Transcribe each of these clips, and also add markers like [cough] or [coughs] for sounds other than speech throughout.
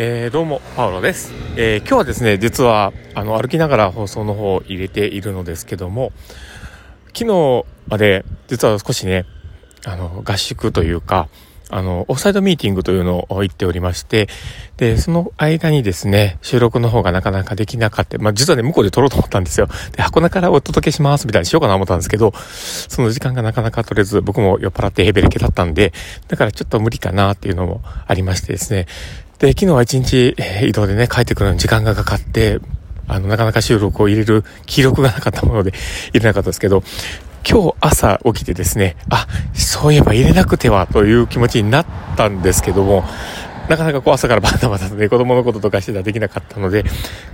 えー、どうも、パウロです。えー、今日はですね、実は、あの、歩きながら放送の方を入れているのですけども、昨日まで、実は少しね、あの、合宿というか、あの、オフサイドミーティングというのを言っておりまして、で、その間にですね、収録の方がなかなかできなかった。まあ、実はね、向こうで撮ろうと思ったんですよ。で、箱根からお届けしますみたいにしようかなと思ったんですけど、その時間がなかなか取れず、僕も酔っ払ってヘベレケだったんで、だからちょっと無理かなっていうのもありましてですね、で、昨日は一日、え移動でね、帰ってくるのに時間がかかって、あの、なかなか収録を入れる記録がなかったもので [laughs] 入れなかったですけど、今日朝起きてですね、あ、そういえば入れなくてはという気持ちになったんですけども、なかなかこう朝からバタバタでね、子供のこととかしてたらできなかったので、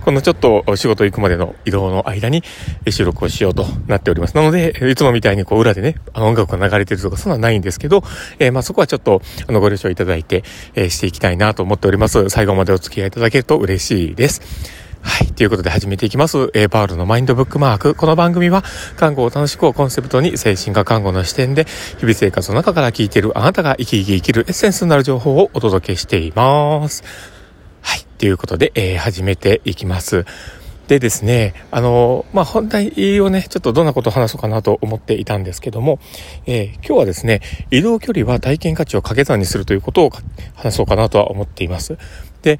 このちょっと仕事行くまでの移動の間に収録をしようとなっております。なので、いつもみたいにこう裏でね、あの音楽が流れてるとかそんなないんですけど、えー、まあそこはちょっとあのご了承いただいて、えー、していきたいなと思っております。最後までお付き合いいただけると嬉しいです。はい。ということで始めていきます。えー、パールのマインドブックマーク。この番組は、看護を楽しくをコンセプトに、精神科看護の視点で、日々生活の中から聞いているあなたが生き生き生きるエッセンスになる情報をお届けしています。はい。ということで、えー、始めていきます。でですね、あの、まあ、本題をね、ちょっとどんなことを話そうかなと思っていたんですけども、えー、今日はですね、移動距離は体験価値を掛け算にするということを話そうかなとは思っています。で、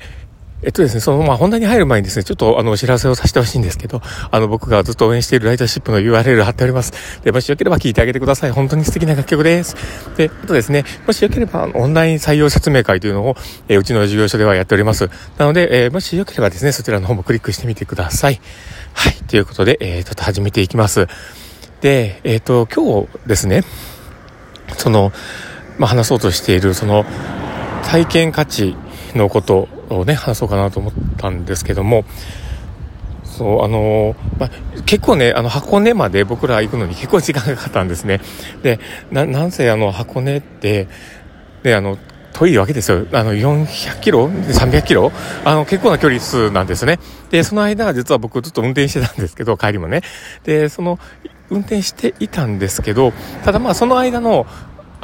えっとですね、その、まあ、本題に入る前にですね、ちょっと、あの、お知らせをさせてほしいんですけど、あの、僕がずっと応援しているライターシップの URL 貼っております。で、もしよければ聞いてあげてください。本当に素敵な楽曲です。で、あとですね、もしよければ、オンライン採用説明会というのを、えー、うちの事業所ではやっております。なので、えー、もしよければですね、そちらの方もクリックしてみてください。はい、ということで、えー、ちょっと始めていきます。で、えっ、ー、と、今日ですね、その、まあ、話そうとしている、その、体験価値のことをね、話そうかなと思ったんですけども、そう、あのまあ、結構ね、あの、箱根まで僕ら行くのに結構時間がかかったんですね。で、な、なんせあの、箱根って、で、あの、遠いわけですよ。あの、400キロ ?300 キロ？あの、結構な距離数なんですね。で、その間、実は僕ずっと運転してたんですけど、帰りもね。で、その、運転していたんですけど、ただまあ、その間の、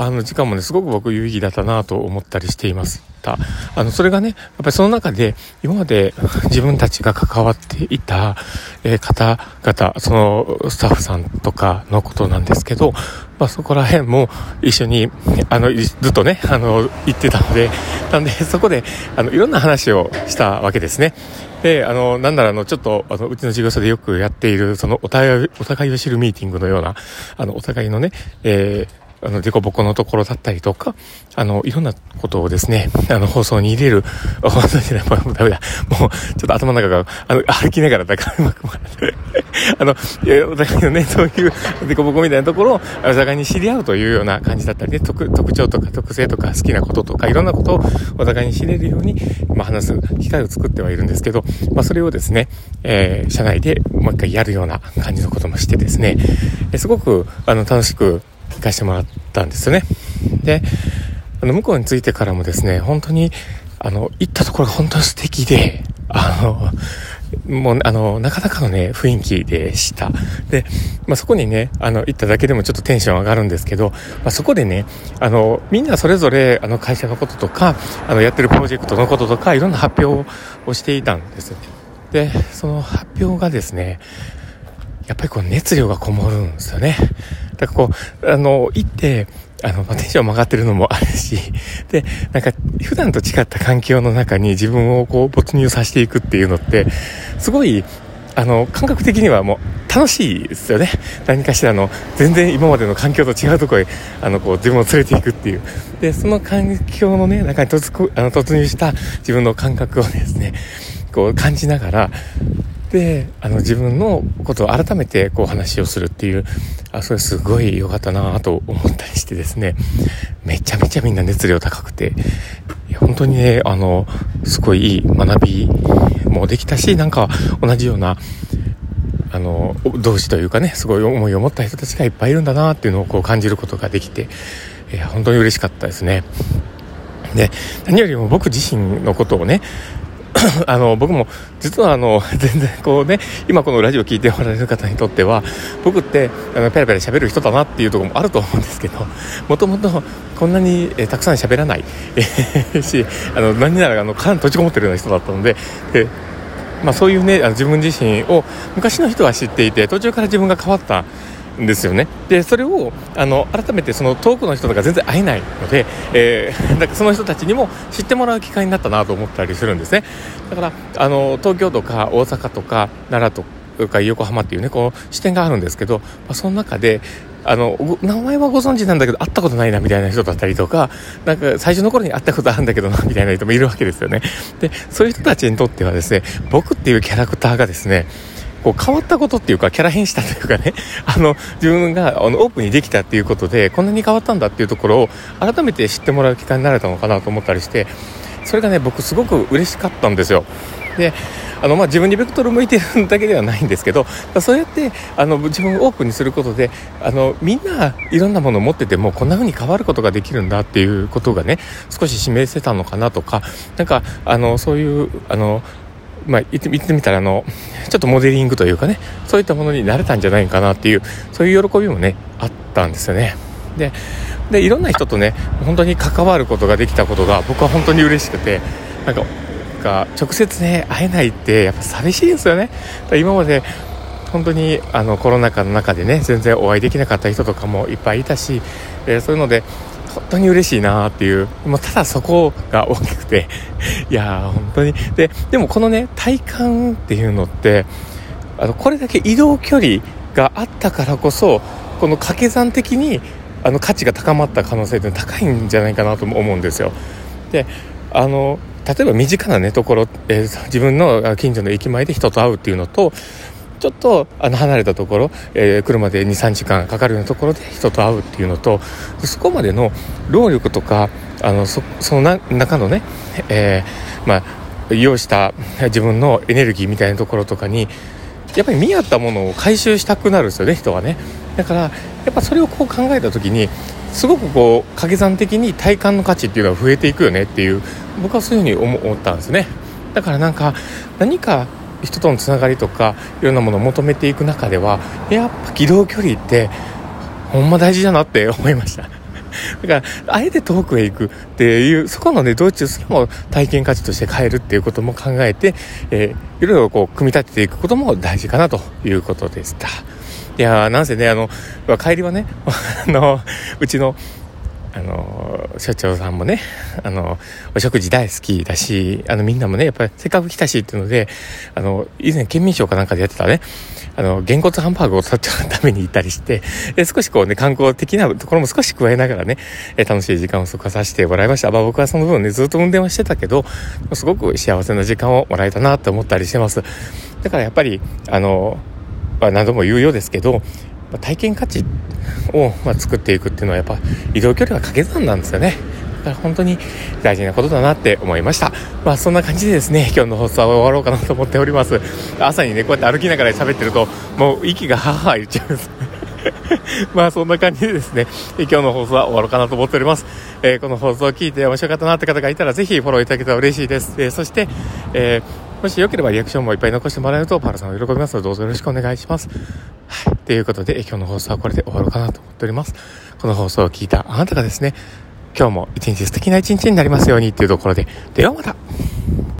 あの、時間もね、すごく僕有意義だったなと思ったりしています。た。あの、それがね、やっぱりその中で、今まで [laughs] 自分たちが関わっていた、えー、方々、そのスタッフさんとかのことなんですけど、まあそこら辺も一緒に、あの、ずっとね、あの、行ってたので、なんでそこで、あの、いろんな話をしたわけですね。で、あの、なんならあの、ちょっと、あの、うちの事業所でよくやっている、その、お互い、お互いを知るミーティングのような、あの、お互いのね、えー、あの、デコボコのところだったりとか、あの、いろんなことをですね、あの、放送に入れる、[laughs] 本当に、もうダメだ。もう、ちょっと頭の中が、あの、歩きながらだからうまく [laughs] あの、いや、お互いのね、そういうデコボコみたいなところを、お互いに知り合うというような感じだったりね、特、特徴とか特性とか好きなこととか、いろんなことをお互いに知れるように、まあ、話す機会を作ってはいるんですけど、まあ、それをですね、えー、社内でもう一回やるような感じのこともしてですね、すごく、あの、楽しく、聞かせてもらったんですよね。で、あの、向こうに着いてからもですね、本当に、あの、行ったところが本当に素敵で、あの、もう、あの、なかなかのね、雰囲気でした。で、まあ、そこにね、あの、行っただけでもちょっとテンション上がるんですけど、まあ、そこでね、あの、みんなそれぞれ、あの、会社のこととか、あの、やってるプロジェクトのこととか、いろんな発表をしていたんですよ。で、その発表がですね、やっぱりこう熱量がこもるんですよね。だからこう、あの、行って、あの、テンション曲がってるのもあるし、で、なんか、普段と違った環境の中に自分をこう、没入させていくっていうのって、すごい、あの、感覚的にはもう楽しいですよね。何かしらの、全然今までの環境と違うところへ、あの、こう、自分を連れていくっていう。で、その環境のね、中に突あの突入した自分の感覚をですね、こう感じながら、であの自分のことを改めてこう話をするっていうあそれすごい良かったなと思ったりしてですね。めちゃめちゃみんな熱量高くて。本当にねあのすごいいい学びもできたしなんか同じようなあの同志というかねすごい思いを持った人たちがいっぱいいるんだなっていうのをこう感じることができて、え、本当に嬉しかったですね。で何よりも僕自身のことをね [coughs] あの、僕も、実はあの、[laughs] 全然こうね、今このラジオ聞いておられる方にとっては、僕って、あの、ペラペラ喋る人だなっていうところもあると思うんですけど、[laughs] もともとこんなに、えたくさん喋らない、えし、あの、何なら、あの、かなり閉じこもってるような人だったので、えまあ、そういうね、あの自分自身を昔の人は知っていて、途中から自分が変わったんですよね。で、それを、あの、改めてその遠くの人とか全然会えないので、えー、[laughs] だからその人たちにも知ってもらう機会になったなと思ったりするんですね。だから、あの、東京とか大阪とか奈良とか横浜っていうね、こう、視点があるんですけど、まあ、その中で、あの、名前はご存知なんだけど、会ったことないな、みたいな人だったりとか、なんか、最初の頃に会ったことあるんだけどな、みたいな人もいるわけですよね。で、そういう人たちにとってはですね、僕っていうキャラクターがですね、こう変わったことっていうか、キャラ変したというかね、[laughs] あの、自分があのオープンにできたっていうことで、こんなに変わったんだっていうところを、改めて知ってもらう機会になれたのかなと思ったりして、それがね、僕すごく嬉しかったんですよ。で、あの、まあ、自分にベクトル向いてるだけではないんですけど、そうやって、あの、自分をオープンにすることで、あの、みんないろんなものを持ってても、こんな風に変わることができるんだっていうことがね、少し示せたのかなとか、なんか、あの、そういう、あの、まあ、言ってみたらあのちょっとモデリングというかねそういったものになれたんじゃないかなっていうそういう喜びもねあったんですよね。ででいろんな人とね本当に関わることができたことが僕は本当に嬉しくてなんかか直接ね会えないってやっぱ寂しいんですよね。今まで本当にあのコロナ禍の中でね全然お会いできなかった人とかもいっぱいいたし、えー、そういうので本当に嬉しいなっていう、もうただそこが大きくて、[laughs] いやー本当に。で、でもこのね、体感っていうのって、あの、これだけ移動距離があったからこそ、この掛け算的に、あの、価値が高まった可能性って高いんじゃないかなと思うんですよ。で、あの、例えば身近なね、ところ、えー、自分の近所の駅前で人と会うっていうのと、ちょっとあの離れたところ、えー、車で23時間かかるようなところで人と会うっていうのとそこまでの労力とかあのそその中のね、えー、まあ、要した自分のエネルギーみたいなところとかにやっぱり見合ったものを回収したくなるんですよね人はね。だからやっぱそれをこう考えた時にすごくこう掛け算的に体感の価値っていうのは増えていくよねっていう僕はそういうふうに思ったんですね。だからなんか何か人とのつながりとかいろんなものを求めていく中ではやっぱ移動距離ってほんま大事だなって思いました [laughs] だから、あえて遠くへ行くっていう、そこのね、道中すらも体験価値として変えるっていうことも考えて、えー、いろいろこう、組み立てていくことも大事かなということでした。いやー、なんせね、あの、帰りはね、[laughs] あの、うちの、あの、所長さんもね、あの、お食事大好きだし、あの、みんなもね、やっぱりせっかく来たしっていうので、あの、以前県民賞かなんかでやってたね、あの、げんこつハンバーグを取っちゃうために行ったりして、え少しこうね、観光的なところも少し加えながらね、え楽しい時間を過ごさせてもらいました。まあ僕はその分ね、ずっと運転はしてたけど、すごく幸せな時間をもらえたなって思ったりしてます。だからやっぱり、あの、まあ、何度も言うようですけど、ま体験価値を、ま作っていくっていうのはやっぱ移動距離は掛け算なんですよね。だから本当に大事なことだなって思いました。まあそんな感じでですね、今日の放送は終わろうかなと思っております。朝にね、こうやって歩きながら喋ってると、もう息がはは言っちゃいます。[laughs] まあそんな感じでですね、今日の放送は終わろうかなと思っております。えー、この放送を聞いて面白かったなって方がいたらぜひフォローいただけたら嬉しいです。えー、そして、えー、もしよければリアクションもいっぱい残してもらえるとパラさんは喜びますのでどうぞよろしくお願いします。はい。ということで、今日の放送はこれで終わろうかなと思っております。この放送を聞いたあなたがですね、今日も一日素敵な一日になりますようにっていうところで、ではまた